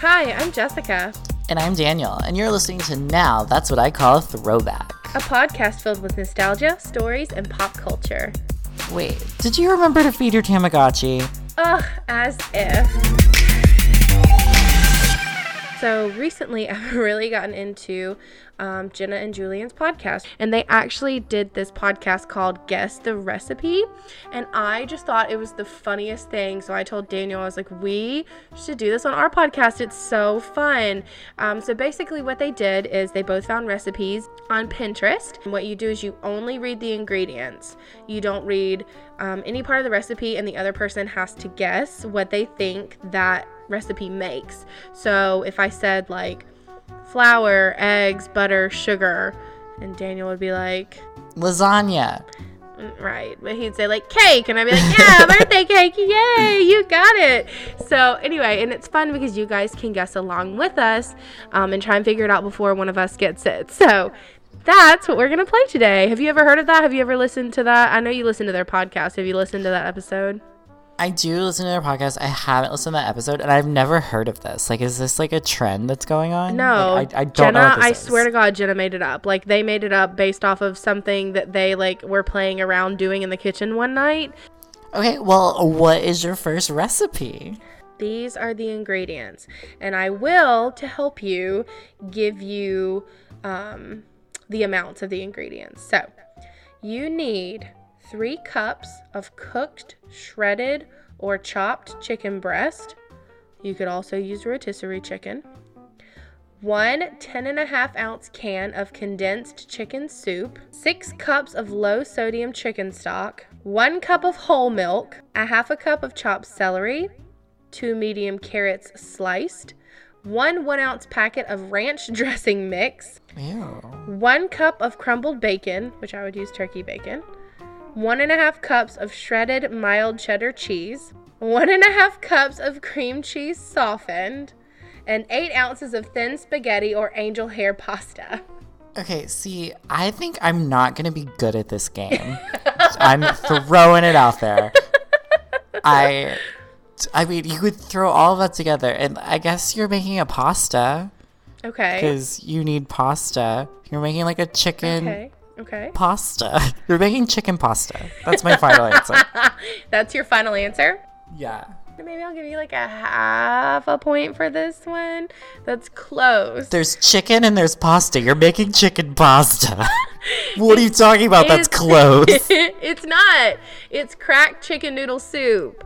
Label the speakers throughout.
Speaker 1: Hi, I'm Jessica,
Speaker 2: And I'm Daniel, and you're listening to Now That's What I Call a Throwback.
Speaker 1: a podcast filled with nostalgia, stories, and pop culture.
Speaker 2: Wait, did you remember to feed your Tamagotchi?
Speaker 1: Ugh, as if. So recently, I've really gotten into um, Jenna and Julian's podcast, and they actually did this podcast called Guess the Recipe. And I just thought it was the funniest thing. So I told Daniel, I was like, we should do this on our podcast. It's so fun. Um, so basically, what they did is they both found recipes on Pinterest. And what you do is you only read the ingredients, you don't read um, any part of the recipe, and the other person has to guess what they think that recipe makes. So if I said like flour, eggs, butter, sugar, and Daniel would be like,
Speaker 2: Lasagna.
Speaker 1: "Mm, right, but he'd say like cake, and I'd be like, yeah, birthday cake, yay, you got it. So anyway, and it's fun because you guys can guess along with us um, and try and figure it out before one of us gets it. So. That's what we're gonna play today. Have you ever heard of that? Have you ever listened to that? I know you listen to their podcast. Have you listened to that episode?
Speaker 2: I do listen to their podcast. I haven't listened to that episode, and I've never heard of this. Like, is this like a trend that's going on?
Speaker 1: No,
Speaker 2: Like, I, I don't
Speaker 1: Jenna,
Speaker 2: know
Speaker 1: I
Speaker 2: is.
Speaker 1: swear to God, Jenna made it up. Like they made it up based off of something that they like were playing around doing in the kitchen one night.
Speaker 2: Okay, well, what is your first recipe?
Speaker 1: These are the ingredients, and I will, to help you, give you um, the amounts of the ingredients. So, you need three cups of cooked, shredded, or chopped chicken breast. You could also use rotisserie chicken. One 10 and a half ounce can of condensed chicken soup, six cups of low sodium chicken stock, one cup of whole milk, a half a cup of chopped celery, two medium carrots sliced, one one ounce packet of ranch dressing mix,
Speaker 2: Ew.
Speaker 1: one cup of crumbled bacon, which I would use turkey bacon, one and a half cups of shredded mild cheddar cheese, one and a half cups of cream cheese softened, and eight ounces of thin spaghetti or angel hair pasta.
Speaker 2: Okay, see, I think I'm not gonna be good at this game. I'm throwing it out there. I, I mean, you could throw all of that together, and I guess you're making a pasta
Speaker 1: Okay.
Speaker 2: because you need pasta. You're making like a chicken
Speaker 1: Okay. Okay.
Speaker 2: pasta. You're making chicken pasta. That's my final answer.
Speaker 1: That's your final answer?
Speaker 2: Yeah.
Speaker 1: Maybe I'll give you like a half a point for this one. That's close.
Speaker 2: There's chicken and there's pasta. You're making chicken pasta. what are you talking about? That's close.
Speaker 1: it's not. It's cracked chicken noodle soup.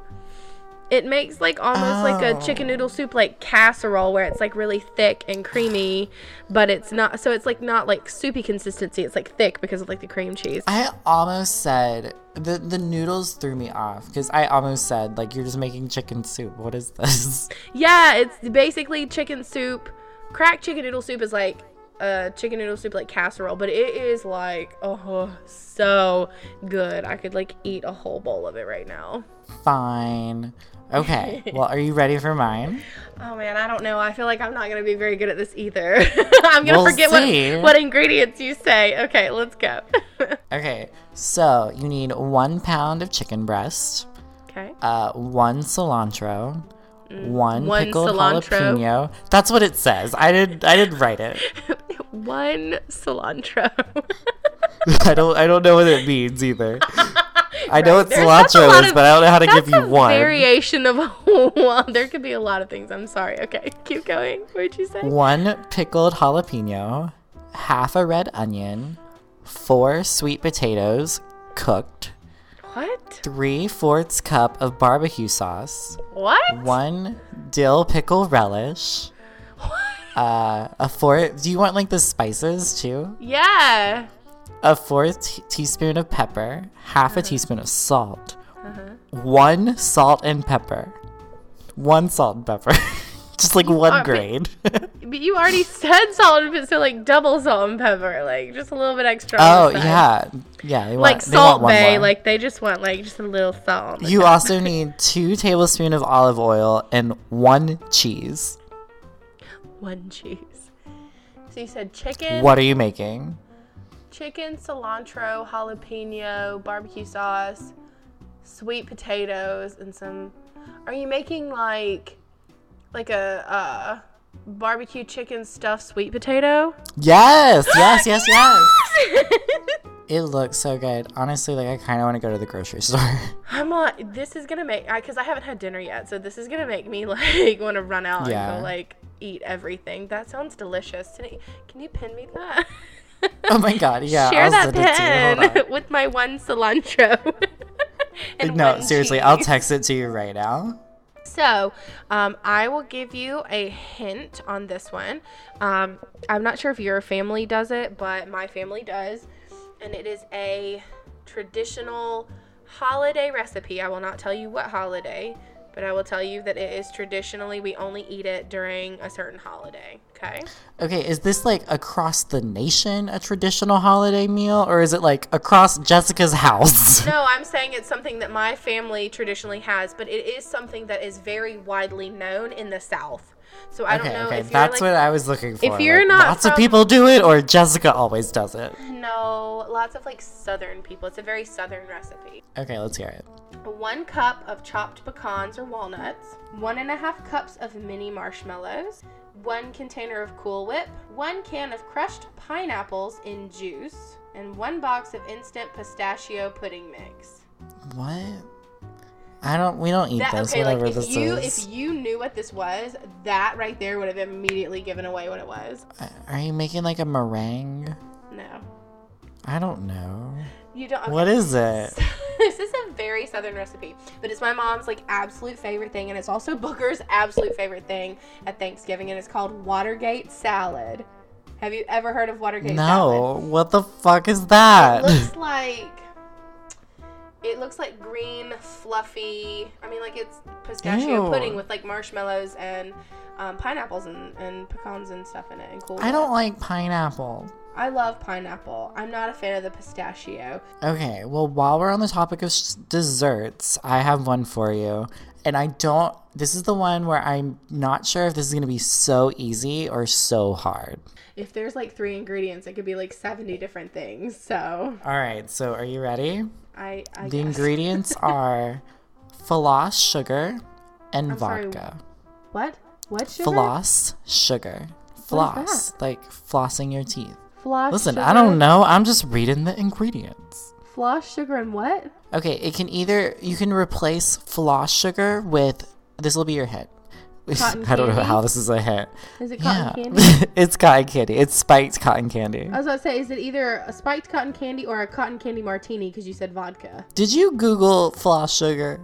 Speaker 1: It makes like almost like a oh. chicken noodle soup like casserole where it's like really thick and creamy, but it's not so it's like not like soupy consistency. It's like thick because of like the cream cheese.
Speaker 2: I almost said the the noodles threw me off because I almost said like you're just making chicken soup. What is this?
Speaker 1: Yeah, it's basically chicken soup. Cracked chicken noodle soup is like a chicken noodle soup like casserole, but it is like oh so good. I could like eat a whole bowl of it right now.
Speaker 2: Fine. Okay. Well, are you ready for mine?
Speaker 1: Oh man, I don't know. I feel like I'm not gonna be very good at this either. I'm gonna
Speaker 2: We'll
Speaker 1: forget what what ingredients you say. Okay, let's go.
Speaker 2: Okay. So you need one pound of chicken breast,
Speaker 1: okay.
Speaker 2: uh, one cilantro, one,
Speaker 1: Mm, one
Speaker 2: pickled
Speaker 1: cilantro.
Speaker 2: jalapeno. That's what it says. I did. I didn't write it.
Speaker 1: One cilantro.
Speaker 2: I don't. I don't know what it means either. I know it's
Speaker 1: There's- that's a
Speaker 2: cilantro
Speaker 1: lot of-
Speaker 2: but I don't know how to give you
Speaker 1: a
Speaker 2: one.
Speaker 1: variation of one. There could be a lot of things. I'm sorry. Okay, keep going. What'd you say?
Speaker 2: One pickled jalapeno, half a red onion, four sweet potatoes cooked,
Speaker 1: What?
Speaker 2: three fourths cup of barbecue sauce,
Speaker 1: What?
Speaker 2: one dill pickle relish, uh, a fourth. Do you want like the spices too?
Speaker 1: Yeah.
Speaker 2: A fourth t- teaspoon of pepper, half
Speaker 1: Uh-huh.
Speaker 2: a teaspoon of salt, one salt and pepper, one salt and pepper, just like one
Speaker 1: are
Speaker 2: grain.
Speaker 1: But you already said salt and pepper, so like double salt and pepper, like just a little bit extra.
Speaker 2: oh yeah, yeah. They
Speaker 1: Like
Speaker 2: want, they want
Speaker 1: Salt
Speaker 2: Bae,
Speaker 1: like they just want like just a little salt.
Speaker 2: You
Speaker 1: top.
Speaker 2: also need two tablespoons of olive oil and one cheese.
Speaker 1: one cheese. So you said chicken,
Speaker 2: What are you making?
Speaker 1: Chicken, cilantro, jalapeno, barbecue sauce, sweet potatoes, and some. Are you making like like a uh, barbecue chicken stuffed sweet potato.
Speaker 2: Yes, yes, yes, yes. it looks so good. Honestly, like I kind of want to go to the grocery store.
Speaker 1: I'm like, this is gonna make because I, haven't had dinner yet, so this is gonna make me like want to run out
Speaker 2: Yeah.
Speaker 1: and go like eat everything. That sounds delicious. Can you, can you pin me that?
Speaker 2: Oh my god, yeah.
Speaker 1: Share
Speaker 2: I'll
Speaker 1: that
Speaker 2: send it to you. Hold
Speaker 1: pen with my one cilantro.
Speaker 2: No, seriously, I'll text it to you right now.
Speaker 1: So, um, I will give you a hint on this one. Um, I'm not sure if your family does it, but my family does. And it is a traditional holiday recipe. I will not tell you what holiday, but I will tell you that it is traditionally, we only eat it during a certain holiday. Okay.
Speaker 2: Okay, is this like across the nation a traditional holiday meal, or is it like across Jessica's house?
Speaker 1: No, I'm saying it's something that my family traditionally has, but it is something that is very widely known in the South. So I
Speaker 2: okay,
Speaker 1: don't know
Speaker 2: okay,
Speaker 1: if
Speaker 2: that's
Speaker 1: like
Speaker 2: what I was looking for.
Speaker 1: If you're
Speaker 2: like,
Speaker 1: not
Speaker 2: lots of people do it, or Jessica always does it.
Speaker 1: No, lots of like southern people. It's a very southern recipe.
Speaker 2: Okay, let's hear it.
Speaker 1: One cup of chopped pecans or walnuts, one and a half cups of mini marshmallows, one container of Cool Whip, one can of crushed pineapples in juice, and one box of instant pistachio pudding mix.
Speaker 2: What? I don't. We don't eat
Speaker 1: That
Speaker 2: this.
Speaker 1: okay, like if
Speaker 2: this
Speaker 1: you
Speaker 2: is.
Speaker 1: if you knew what this was, that right there would have immediately given away what it was.
Speaker 2: Uh, are you making like a meringue?
Speaker 1: No.
Speaker 2: I don't know.
Speaker 1: You don't.
Speaker 2: What is it?
Speaker 1: this is a very southern recipe, but it's my mom's like absolute favorite thing, and it's also Booker's absolute favorite thing at Thanksgiving, and it's called Watergate salad. Have you ever heard of Watergate salad?
Speaker 2: No. What the fuck is that?
Speaker 1: It looks like it looks like green, fluffy. I mean, like it's pistachio
Speaker 2: Ew.
Speaker 1: pudding with like marshmallows and um, pineapples and, and pecans and stuff in it, and cool.
Speaker 2: I don't like pineapple.
Speaker 1: I love pineapple. I'm not a fan of the pistachio.
Speaker 2: Okay, well, while we're on the topic of s- desserts, I have one for you. And I don't, this is the one where I'm not sure if this is going to be so easy or so hard.
Speaker 1: If there's like three ingredients, it could be like 70 different things. So
Speaker 2: All right, so are you ready?
Speaker 1: I, I
Speaker 2: The
Speaker 1: guess.
Speaker 2: ingredients are floss sugar and
Speaker 1: I'm sorry,
Speaker 2: vodka.
Speaker 1: What? What sugar?
Speaker 2: Floss sugar. Floss, like flossing your teeth.
Speaker 1: Floss.
Speaker 2: Listen,
Speaker 1: sugar,
Speaker 2: I don't know. I'm just reading the ingredients.
Speaker 1: Floss sugar and what?
Speaker 2: Okay, it can either you can replace floss sugar with this will be your hit.
Speaker 1: Cotton
Speaker 2: I don't know how this is a hit.
Speaker 1: Is it cotton
Speaker 2: yeah,
Speaker 1: candy?
Speaker 2: it's cotton candy. It's spiked cotton candy.
Speaker 1: I was about to say, is it either a spiked cotton candy or a cotton candy martini? Because you said vodka.
Speaker 2: Did you Google floss sugar?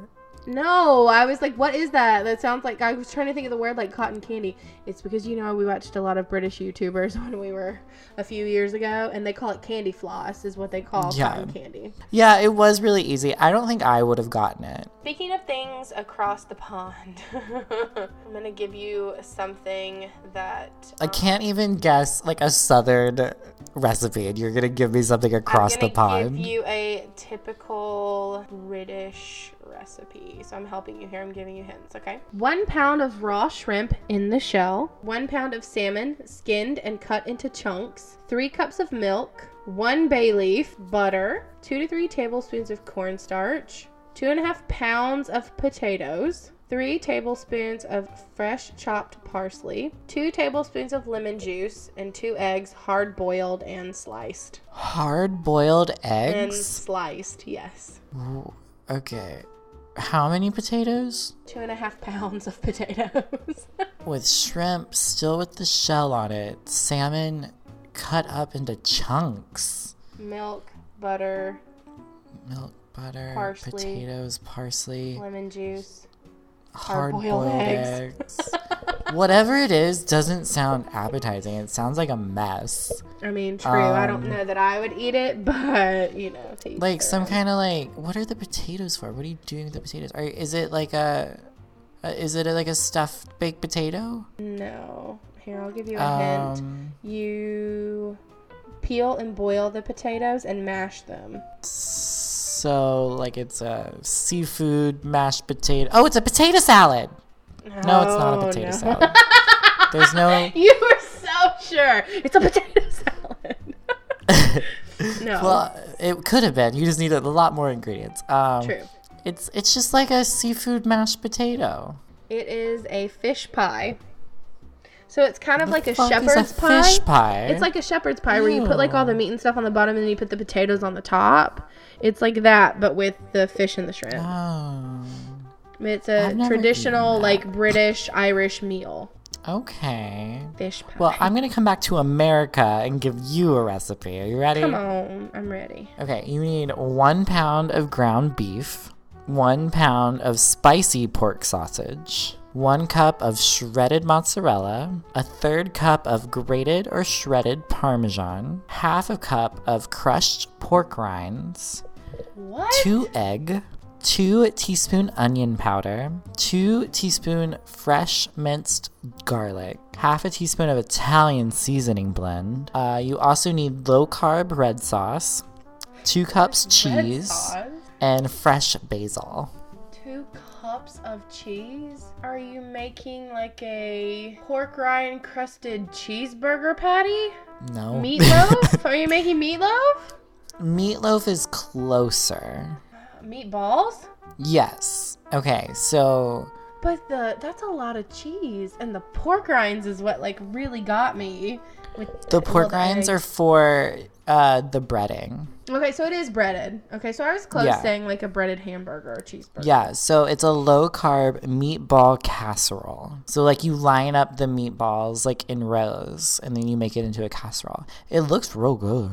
Speaker 1: No, I was like, what is that? That sounds like I was trying to think of the word like cotton candy. It's because you know we watched a lot of British YouTubers when we were a few years ago, and they call it candy floss, is what they call
Speaker 2: Yeah.
Speaker 1: cotton candy.
Speaker 2: Yeah, it was really easy. I don't think I would have gotten it.
Speaker 1: Speaking of things across the pond, I'm gonna give you something that
Speaker 2: I um, can't even guess like a southern recipe, and you're gonna give me something across
Speaker 1: I'm
Speaker 2: the
Speaker 1: gonna
Speaker 2: pond.
Speaker 1: give you a typical British recipe. So I'm helping you here. I'm giving you hints, okay? One pound of raw shrimp in the shell. One pound of salmon skinned and cut into chunks. Three cups of milk. One bay leaf, butter. Two to three tablespoons of cornstarch. Two and a half pounds of potatoes. Three tablespoons of fresh chopped parsley, two tablespoons of lemon juice, and two eggs hard boiled and sliced.
Speaker 2: Hard boiled eggs?
Speaker 1: And
Speaker 2: eggs.
Speaker 1: sliced, yes.
Speaker 2: Ooh, Okay. How many potatoes?
Speaker 1: Two and a half pounds of potatoes.
Speaker 2: With shrimp still with the shell on it. Salmon cut up into chunks.
Speaker 1: Milk, butter,
Speaker 2: Milk, butter,
Speaker 1: Parsley.
Speaker 2: potatoes, parsley,
Speaker 1: lemon juice.
Speaker 2: hard boiled
Speaker 1: eggs.
Speaker 2: eggs. Whatever it is doesn't sound appetizing. It sounds like a mess.
Speaker 1: I mean, true. I don't
Speaker 2: Um,
Speaker 1: know that I would eat it, but you know,
Speaker 2: Like some kind of like what are the potatoes for? What are you doing with the potatoes? Are is it like a uh, is it like a stuffed baked potato?
Speaker 1: No. Here, I'll give you a hint.
Speaker 2: Um,
Speaker 1: You peel and boil the potatoes and mash them.
Speaker 2: so like it's a seafood mashed potato. Oh, it's a potato salad. No, it's not a
Speaker 1: Oh,
Speaker 2: potato
Speaker 1: no.
Speaker 2: salad. There's no.
Speaker 1: you were so sure. It's a potato salad. no.
Speaker 2: Well, it could have been. You just needed a lot more ingredients. Um,
Speaker 1: true.
Speaker 2: It's it's just like a seafood mashed potato.
Speaker 1: It is a fish pie. So it's kind of
Speaker 2: The
Speaker 1: like a shepherd's pie.
Speaker 2: Fish pie.
Speaker 1: It's like a shepherd's pie where you put like all the meat and stuff on the bottom and then you put the potatoes on the top. It's like that, but with the fish and the shrimp.
Speaker 2: Oh.
Speaker 1: It's a traditional, like British Irish meal.
Speaker 2: Okay.
Speaker 1: Fish pie.
Speaker 2: Well, I'm gonna come back to America and give you a recipe. Are you ready?
Speaker 1: Come on, I'm ready.
Speaker 2: Okay, you need one pound of ground beef, one pound of spicy pork sausage, one cup of shredded mozzarella, a third cup of grated or shredded parmesan, half a cup of crushed pork rinds,
Speaker 1: What?
Speaker 2: two egg, two teaspoon onion powder, two teaspoon fresh minced garlic, half a teaspoon of Italian seasoning blend. Uh, you also need low carb red sauce, two cups cheese, and fresh basil.
Speaker 1: Two cups of cheese? Are you making like a pork rind crusted cheeseburger patty?
Speaker 2: No.
Speaker 1: Meatloaf? Are you making meatloaf?
Speaker 2: Meatloaf is closer.
Speaker 1: Meatballs?
Speaker 2: Yes. Okay, so
Speaker 1: But the that's a lot of cheese, and the pork rinds is what like really got me. With
Speaker 2: the pork rinds are for uh, the breading.
Speaker 1: okay. So it is breaded. Okay, so I was close
Speaker 2: Yeah.
Speaker 1: saying like a breaded hamburger or cheeseburger.
Speaker 2: Yeah, so it's a low carb meatball casserole. So like you line up the meatballs like in rows and then you make it into a casserole. It looks real good.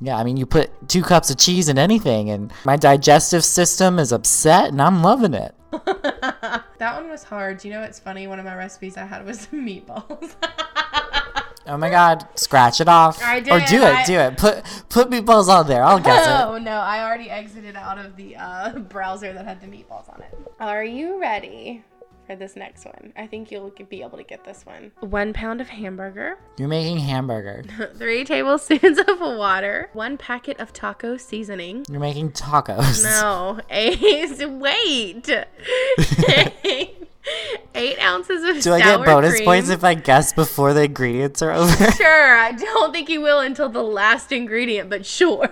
Speaker 2: Yeah, I mean you put two cups of cheese in anything and my digestive system is upset and I'm loving it.
Speaker 1: that one was hard. Do you know what's funny? One of my recipes I had was meatballs.
Speaker 2: Oh my god, scratch it off.
Speaker 1: I
Speaker 2: Or
Speaker 1: did,
Speaker 2: do it,
Speaker 1: I-
Speaker 2: do it. Put put meatballs on there. I'll guess it.
Speaker 1: oh no, I already exited out of the uh, browser that had the meatballs on it. Are you ready for this next one? I think you'll be able to get this one. One pound of hamburger,
Speaker 2: You're making hamburger.
Speaker 1: three tablespoons of water, one packet of taco seasoning.
Speaker 2: You're making tacos.
Speaker 1: No, eight. Wait. Eight ounces of
Speaker 2: Do
Speaker 1: sour
Speaker 2: I get bonus
Speaker 1: cream.
Speaker 2: points if I guess before the ingredients are over?
Speaker 1: Sure, I don't think you will until the last ingredient, but sure.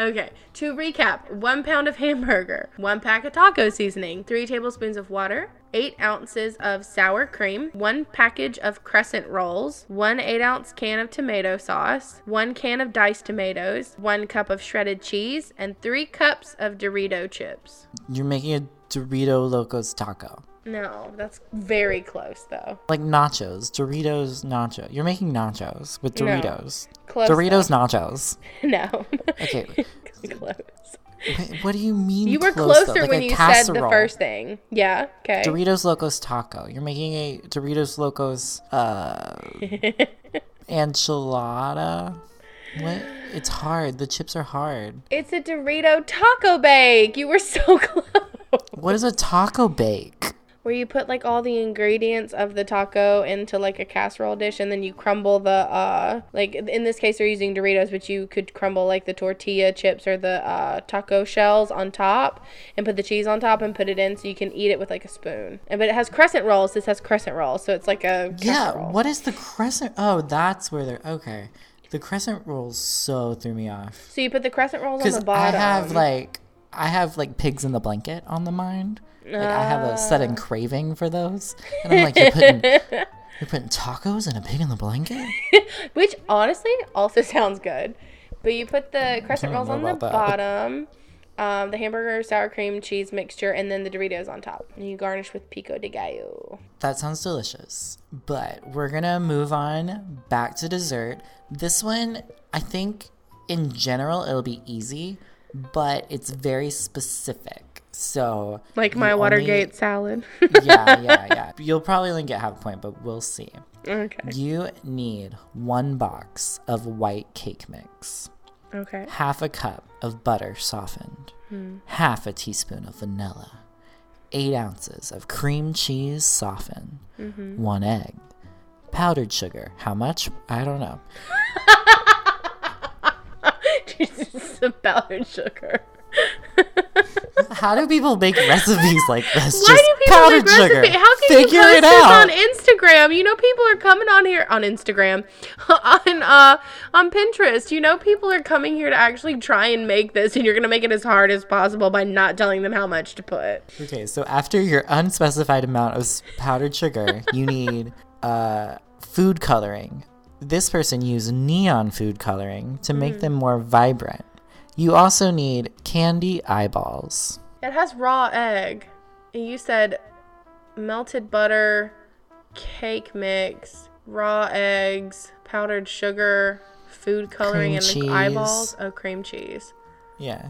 Speaker 1: Okay, to recap one pound of hamburger, one pack of taco seasoning, three tablespoons of water, eight ounces of sour cream, one package of crescent rolls, one eight ounce can of tomato sauce, one can of diced tomatoes, one cup of shredded cheese, and three cups of Dorito chips.
Speaker 2: You're making a Dorito Locos taco.
Speaker 1: No, that's very close though.
Speaker 2: Like nachos. Doritos nacho. You're making nachos with
Speaker 1: No.
Speaker 2: Doritos.
Speaker 1: Close.
Speaker 2: Doritos nachos.
Speaker 1: No.
Speaker 2: Okay.
Speaker 1: close.
Speaker 2: Wait, what do you mean?
Speaker 1: You were
Speaker 2: close,
Speaker 1: closer?
Speaker 2: Like
Speaker 1: when you said the first thing. Yeah. Okay.
Speaker 2: Doritos Locos taco. You're making a Doritos Locos uh enchilada. What? It's hard. The chips are hard.
Speaker 1: it's a Dorito taco bake. You were so close.
Speaker 2: What is a taco bake?
Speaker 1: Where you put like all the ingredients of the taco into like a casserole dish and then you crumble the uh like in this case they're using Doritos but you could crumble like the tortilla chips or the uh taco shells on top and put the cheese on top and put it in so you can eat it with like a spoon. And but it has crescent rolls. This has crescent rolls, so it's like a
Speaker 2: Yeah,
Speaker 1: casserole.
Speaker 2: what is the crescent? Oh, that's where they're okay. The crescent rolls so threw me off
Speaker 1: So you put the crescent rolls on the
Speaker 2: I
Speaker 1: bottom.
Speaker 2: have like I have like pigs in the blanket on the mind. Like I have a
Speaker 1: Ah.
Speaker 2: sudden craving for those, and I'm like, you're putting you're putting tacos and a pig in the blanket.
Speaker 1: Which honestly also sounds good. But you put the crescent rolls on the
Speaker 2: that.
Speaker 1: bottom, um, the hamburger, sour cream, cheese mixture, and then the Doritos on top. And you garnish with pico de gallo.
Speaker 2: That sounds delicious. But we're gonna move on back to dessert. This one, I think, in general, it'll be easy, but it's very specific. So
Speaker 1: Like my
Speaker 2: only-
Speaker 1: Watergate salad.
Speaker 2: yeah, yeah, yeah. You'll probably only get half a point, but we'll see.
Speaker 1: okay.
Speaker 2: You need one box of white cake mix,
Speaker 1: Okay.
Speaker 2: half a cup of butter softened, hmm. half a teaspoon of vanilla, eight ounces of cream cheese softened, mm-hmm. one egg, powdered sugar. How much? I don't know.
Speaker 1: Some powdered sugar.
Speaker 2: How do people make recipes like this?
Speaker 1: Why
Speaker 2: Just
Speaker 1: do people
Speaker 2: powdered
Speaker 1: make
Speaker 2: sugar.
Speaker 1: How can
Speaker 2: Figure
Speaker 1: you post
Speaker 2: it
Speaker 1: this
Speaker 2: out.
Speaker 1: on Instagram? You know, people are coming on here on Instagram, on uh, on Pinterest. You know, people are coming here to actually try and make this, and you're gonna make it as hard as possible by not telling them how much to put.
Speaker 2: Okay, so after your unspecified amount of powdered sugar, you need uh, food coloring. This person used neon food coloring to make mm. them more vibrant. You also need candy eyeballs.
Speaker 1: It has raw egg. You said melted butter, cake mix, raw eggs, powdered sugar, food coloring,
Speaker 2: Cream
Speaker 1: and
Speaker 2: cheese.
Speaker 1: eyeballs. Oh, cream cheese.
Speaker 2: Yeah.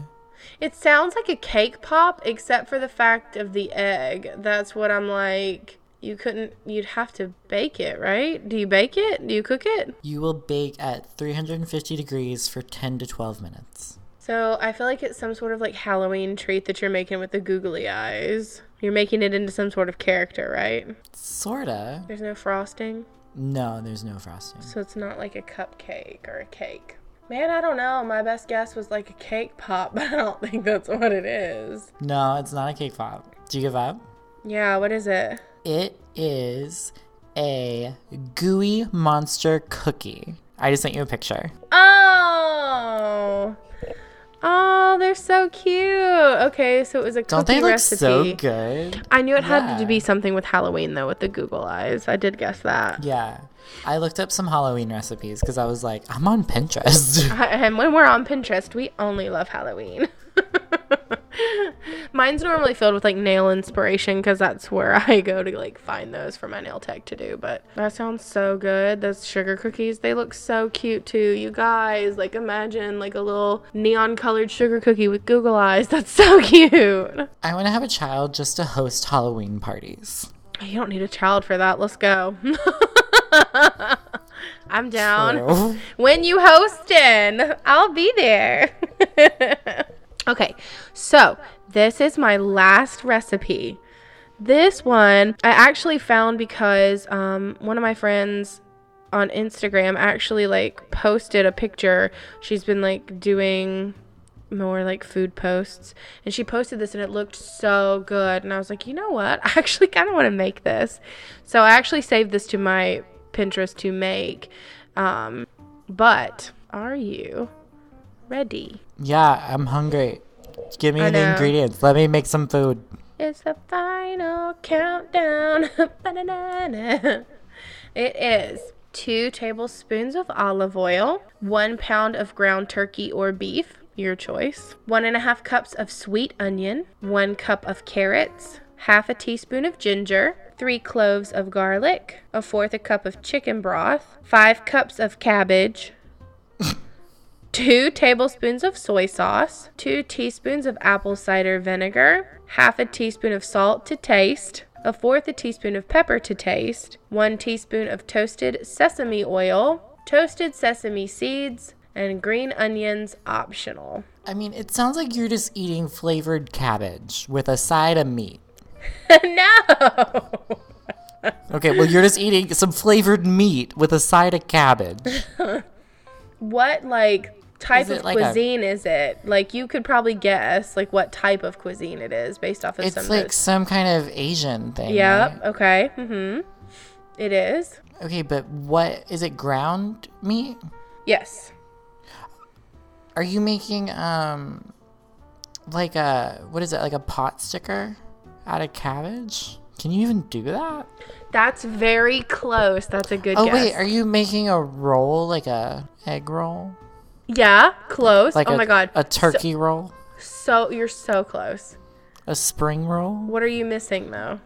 Speaker 1: It sounds like a cake pop, except for the fact of the egg. That's what I'm like. You couldn't. You'd have to bake it, right? Do you bake it? Do you cook it?
Speaker 2: You will bake at 350 degrees for 10 to 12 minutes.
Speaker 1: So I feel like it's some sort of like Halloween treat that you're making with the googly eyes. You're making it into some sort of character, right?
Speaker 2: Sorta.
Speaker 1: There's no frosting,
Speaker 2: No, there's no frosting.
Speaker 1: so it's not like a cupcake or a cake. Man, I don't know. My best guess was like a cake pop, but I don't think that's what it is.
Speaker 2: No, it's not a cake pop. Do you give up?
Speaker 1: Yeah, what is it?
Speaker 2: It is a gooey monster cookie. I just sent you a picture.
Speaker 1: Oh. Oh, they're so cute. Okay, so it was a cookie
Speaker 2: Don't they look
Speaker 1: recipe.
Speaker 2: so good?
Speaker 1: I knew it had to be something with Halloween though, with the Google eyes. I did guess that.
Speaker 2: Yeah. I looked up some Halloween recipes because I was like, I'm on Pinterest.
Speaker 1: And when we're on Pinterest, we only love Halloween. Mine's normally filled with like nail inspiration because that's where I go to like find those for my nail tech to do. But that sounds so good. Those sugar cookies, they look so cute too. You guys, like imagine like a little neon colored sugar cookie with Google eyes. That's so cute.
Speaker 2: I want to have a child just to host Halloween parties.
Speaker 1: You don't need a child for that. Let's go. I'm down.
Speaker 2: True.
Speaker 1: when you hosting i'll be there okay so this is my last recipe. This one i actually found because um, one of my friends on instagram actually like posted a picture. She's been like doing more like food posts and she posted this and it looked so good and i was like you know what? I actually kind of want to make this. So i actually saved this to my pinterest to make. Um, but are you ready
Speaker 2: Yeah, I'm hungry. Give me
Speaker 1: I
Speaker 2: the
Speaker 1: know.
Speaker 2: ingredients. Let me make some food.
Speaker 1: it's the final countdown it is two tablespoons of olive oil one pound of ground turkey or beef your choice one and a half cups of sweet onion one cup of carrots half a teaspoon of ginger three cloves of garlic a fourth a cup of chicken broth five cups of cabbage two tablespoons of soy sauce, two teaspoons of apple cider vinegar, half a teaspoon of salt to taste, a fourth a teaspoon of pepper to taste, one teaspoon of toasted sesame oil, toasted sesame seeds, and green onions optional.
Speaker 2: I mean, it sounds like you're just eating flavored cabbage with a side of meat.
Speaker 1: no!
Speaker 2: Okay, well, you're just eating some flavored meat with a side of cabbage.
Speaker 1: What like type of
Speaker 2: like a-
Speaker 1: cuisine is it? Like you could probably guess like what type of cuisine it is based off of some
Speaker 2: It's like some kind of Asian thing.
Speaker 1: Yep,
Speaker 2: right?
Speaker 1: okay. Mhm. It is.
Speaker 2: Okay, but what is it? Ground meat?
Speaker 1: Yes.
Speaker 2: Are you making um like a what is it? Like a pot sticker out of cabbage? Can you even do that?
Speaker 1: That's very close. That's a good
Speaker 2: Oh
Speaker 1: guess.
Speaker 2: wait, are you making a roll like a egg roll?
Speaker 1: Yeah, close.
Speaker 2: Like
Speaker 1: oh
Speaker 2: a,
Speaker 1: my god.
Speaker 2: a turkey roll?
Speaker 1: So you're so close.
Speaker 2: A spring roll?
Speaker 1: What are you missing though?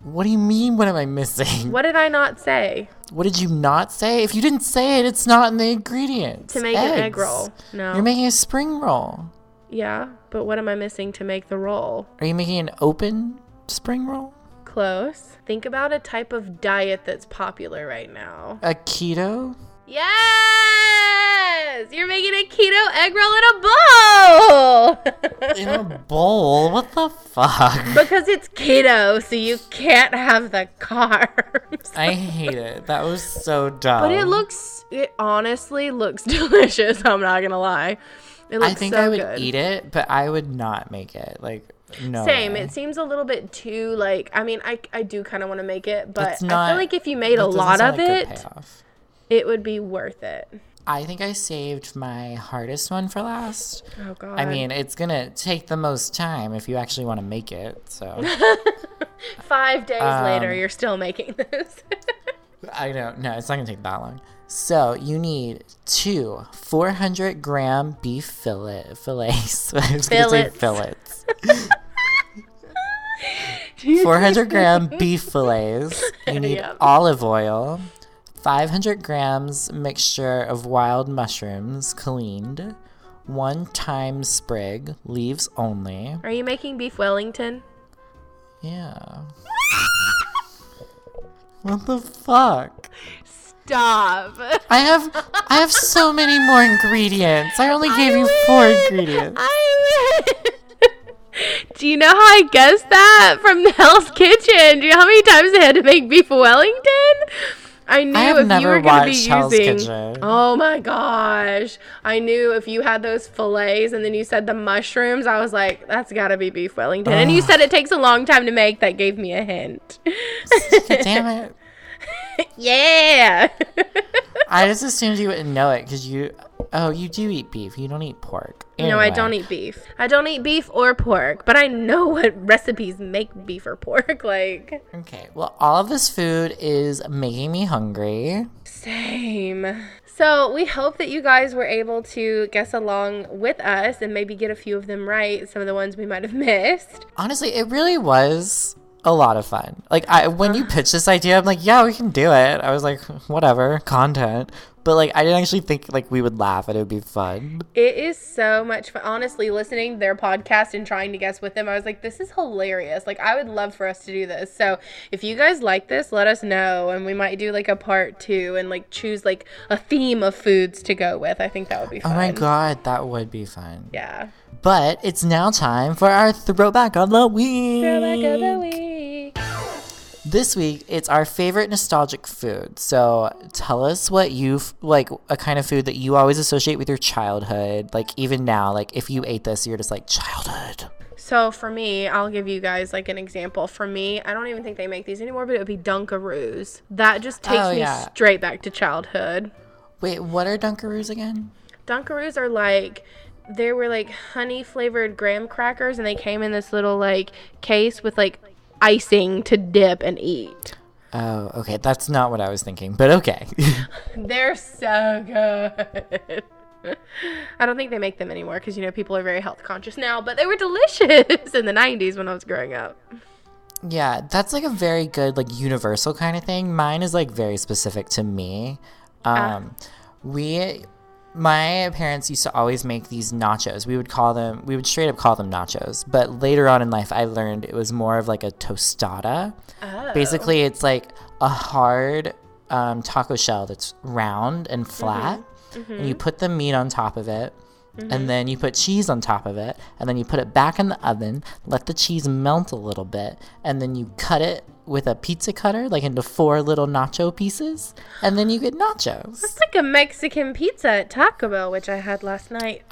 Speaker 2: What do you mean what am I missing?
Speaker 1: What did I not say?
Speaker 2: What did you not say? If you didn't say it, it's not in the ingredients.
Speaker 1: To make an egg roll. No.
Speaker 2: You're making a spring roll.
Speaker 1: yeah, but what am I missing to make the roll?
Speaker 2: Are you making an open spring roll?
Speaker 1: Close. Think about a type of diet that's popular right now.
Speaker 2: A keto?
Speaker 1: Yes! You're making a keto egg roll in a bowl!
Speaker 2: In a bowl? What the fuck?
Speaker 1: because it's keto, so you can't have the carbs.
Speaker 2: I hate it. That was so dumb.
Speaker 1: But it looks, it honestly looks delicious. I'm not gonna lie. It looks so good.
Speaker 2: I think
Speaker 1: so
Speaker 2: I would
Speaker 1: good.
Speaker 2: eat it, but I would not make it. Like no.
Speaker 1: Same.
Speaker 2: way.
Speaker 1: It seems a little bit too like. I mean, I I do kind of want to make it, but
Speaker 2: It's
Speaker 1: I feel like if you made a lot of
Speaker 2: like
Speaker 1: it. It would be worth it.
Speaker 2: I think I saved my hardest one for last.
Speaker 1: Oh god.
Speaker 2: I mean, it's gonna take the most time if you actually want to make it. So
Speaker 1: five days later,
Speaker 2: um,
Speaker 1: you're still making this.
Speaker 2: I don't know. It's not gonna take that long. So you need two 400 gram beef fillet fillets. I was gonna say
Speaker 1: Fillets.
Speaker 2: fillets. 400 gram beef fillets. You need
Speaker 1: Yep.
Speaker 2: olive oil. 500 grams mixture of wild mushrooms, cleaned. One thyme sprig, leaves only.
Speaker 1: Are you making beef Wellington?
Speaker 2: Yeah. What the fuck?
Speaker 1: Stop.
Speaker 2: I have I have so many more ingredients. I only gave you four ingredients.
Speaker 1: I win. Do you know how I guessed that from Hell's Kitchen? Do you know how many times I had to make beef Wellington? I knew
Speaker 2: have
Speaker 1: if you were going to be
Speaker 2: Hell's
Speaker 1: using.
Speaker 2: Kitchen.
Speaker 1: Oh my gosh! I knew if you had those fillets and then you said the mushrooms, I was like, "That's got to be beef Wellington." And you said it takes a long time to make. That gave me a hint.
Speaker 2: Damn it.
Speaker 1: yeah.
Speaker 2: I just assumed you wouldn't know it because you oh, you do eat beef. You don't eat pork.
Speaker 1: No, I don't eat beef. I don't eat beef or pork, but I know what recipes make beef or pork. Like,
Speaker 2: Okay. Well, all of this food is making me hungry.
Speaker 1: same. So, we hope that you guys were able to guess along with us and maybe get a few of them right, some of the ones we might have missed.
Speaker 2: Honestly, it really was a lot of fun. Like I when you uh-huh. pitched this idea, I'm like, yeah, we can do it. I was like, whatever, content. But like I didn't actually think like we would laugh and it would be fun.
Speaker 1: It is so much fun. Honestly, listening to their podcast and trying to guess with them, I was like, this is hilarious. Like, I would love for us to do this. So, if you guys like this, let us know. And we might do like a part two and like choose like a theme of foods to go with. I think that would be fun.
Speaker 2: Oh my god, that would be fun.
Speaker 1: Yeah.
Speaker 2: But it's now time for our throwback of the week.
Speaker 1: Throwback of the week.
Speaker 2: This week, it's our favorite nostalgic food. So tell us what you like, a kind of food that you always associate with your childhood. Like even now, like if you ate this, you're just like childhood.
Speaker 1: So for me, I'll give you guys like an example. For me, I don't even think they make these anymore, but it would be Dunkaroos. That just oh, takes
Speaker 2: Oh,
Speaker 1: me straight back to childhood.
Speaker 2: Wait, what are Dunkaroos again?
Speaker 1: Dunkaroos are like they were like honey flavored graham crackers and they came in this little like case with like icing to dip and eat.
Speaker 2: Oh, okay. That's not what I was thinking, but okay.
Speaker 1: They're so good. I don't think they make them anymore because you know people are very health conscious now, but they were delicious in the 90s when I was growing up.
Speaker 2: yeah, that's like a very good, like universal kind of thing. Mine is like very specific to me. Um, we, my parents used to always make these nachos. We would call them, we would straight up call them nachos. But later on in life, I learned it was more of like a tostada.
Speaker 1: Oh.
Speaker 2: Basically, it's like a hard um, taco shell that's round and flat, and you put the meat on top of it, and mm-hmm. then you put cheese on top of it, and then you put it back in the oven, let the cheese melt a little bit, and then you cut it with a pizza cutter, like into four little nacho pieces, and then you get nachos.
Speaker 1: It's like a Mexican pizza at Taco Bell, which I had last night.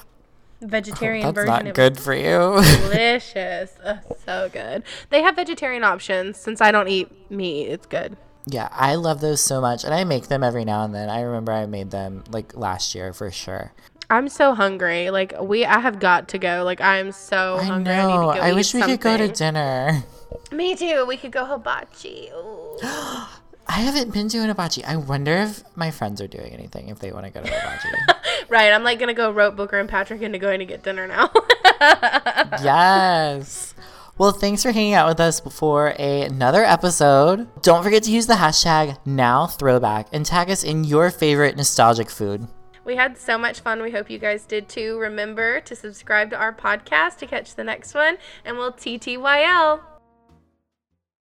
Speaker 1: Vegetarian
Speaker 2: Oh, That's
Speaker 1: version.
Speaker 2: not good for you.
Speaker 1: delicious. Ugh, so good. They have vegetarian options. Since I don't eat meat, it's good.
Speaker 2: yeah, I love those so much, and I make them every now and then. I remember I made them like last year for sure.
Speaker 1: I'm so hungry. Like we, I have got to go. Like I am so
Speaker 2: I
Speaker 1: hungry.
Speaker 2: know.
Speaker 1: I, need to go
Speaker 2: I wish we could go to dinner.
Speaker 1: Me too. We could go hibachi.
Speaker 2: I haven't been to an hibachi. I wonder if my friends are doing anything if they want to go to hibachi.
Speaker 1: right. I'm like gonna go rope Booker and Patrick into going to get dinner now.
Speaker 2: yes. Well, thanks for hanging out with us for a, another episode. Don't forget to use the hashtag NowThrowback and tag us in your favorite nostalgic food.
Speaker 1: We had so much fun. We hope you guys did too. Remember to subscribe to our podcast to catch the next one, and we'll TTYL.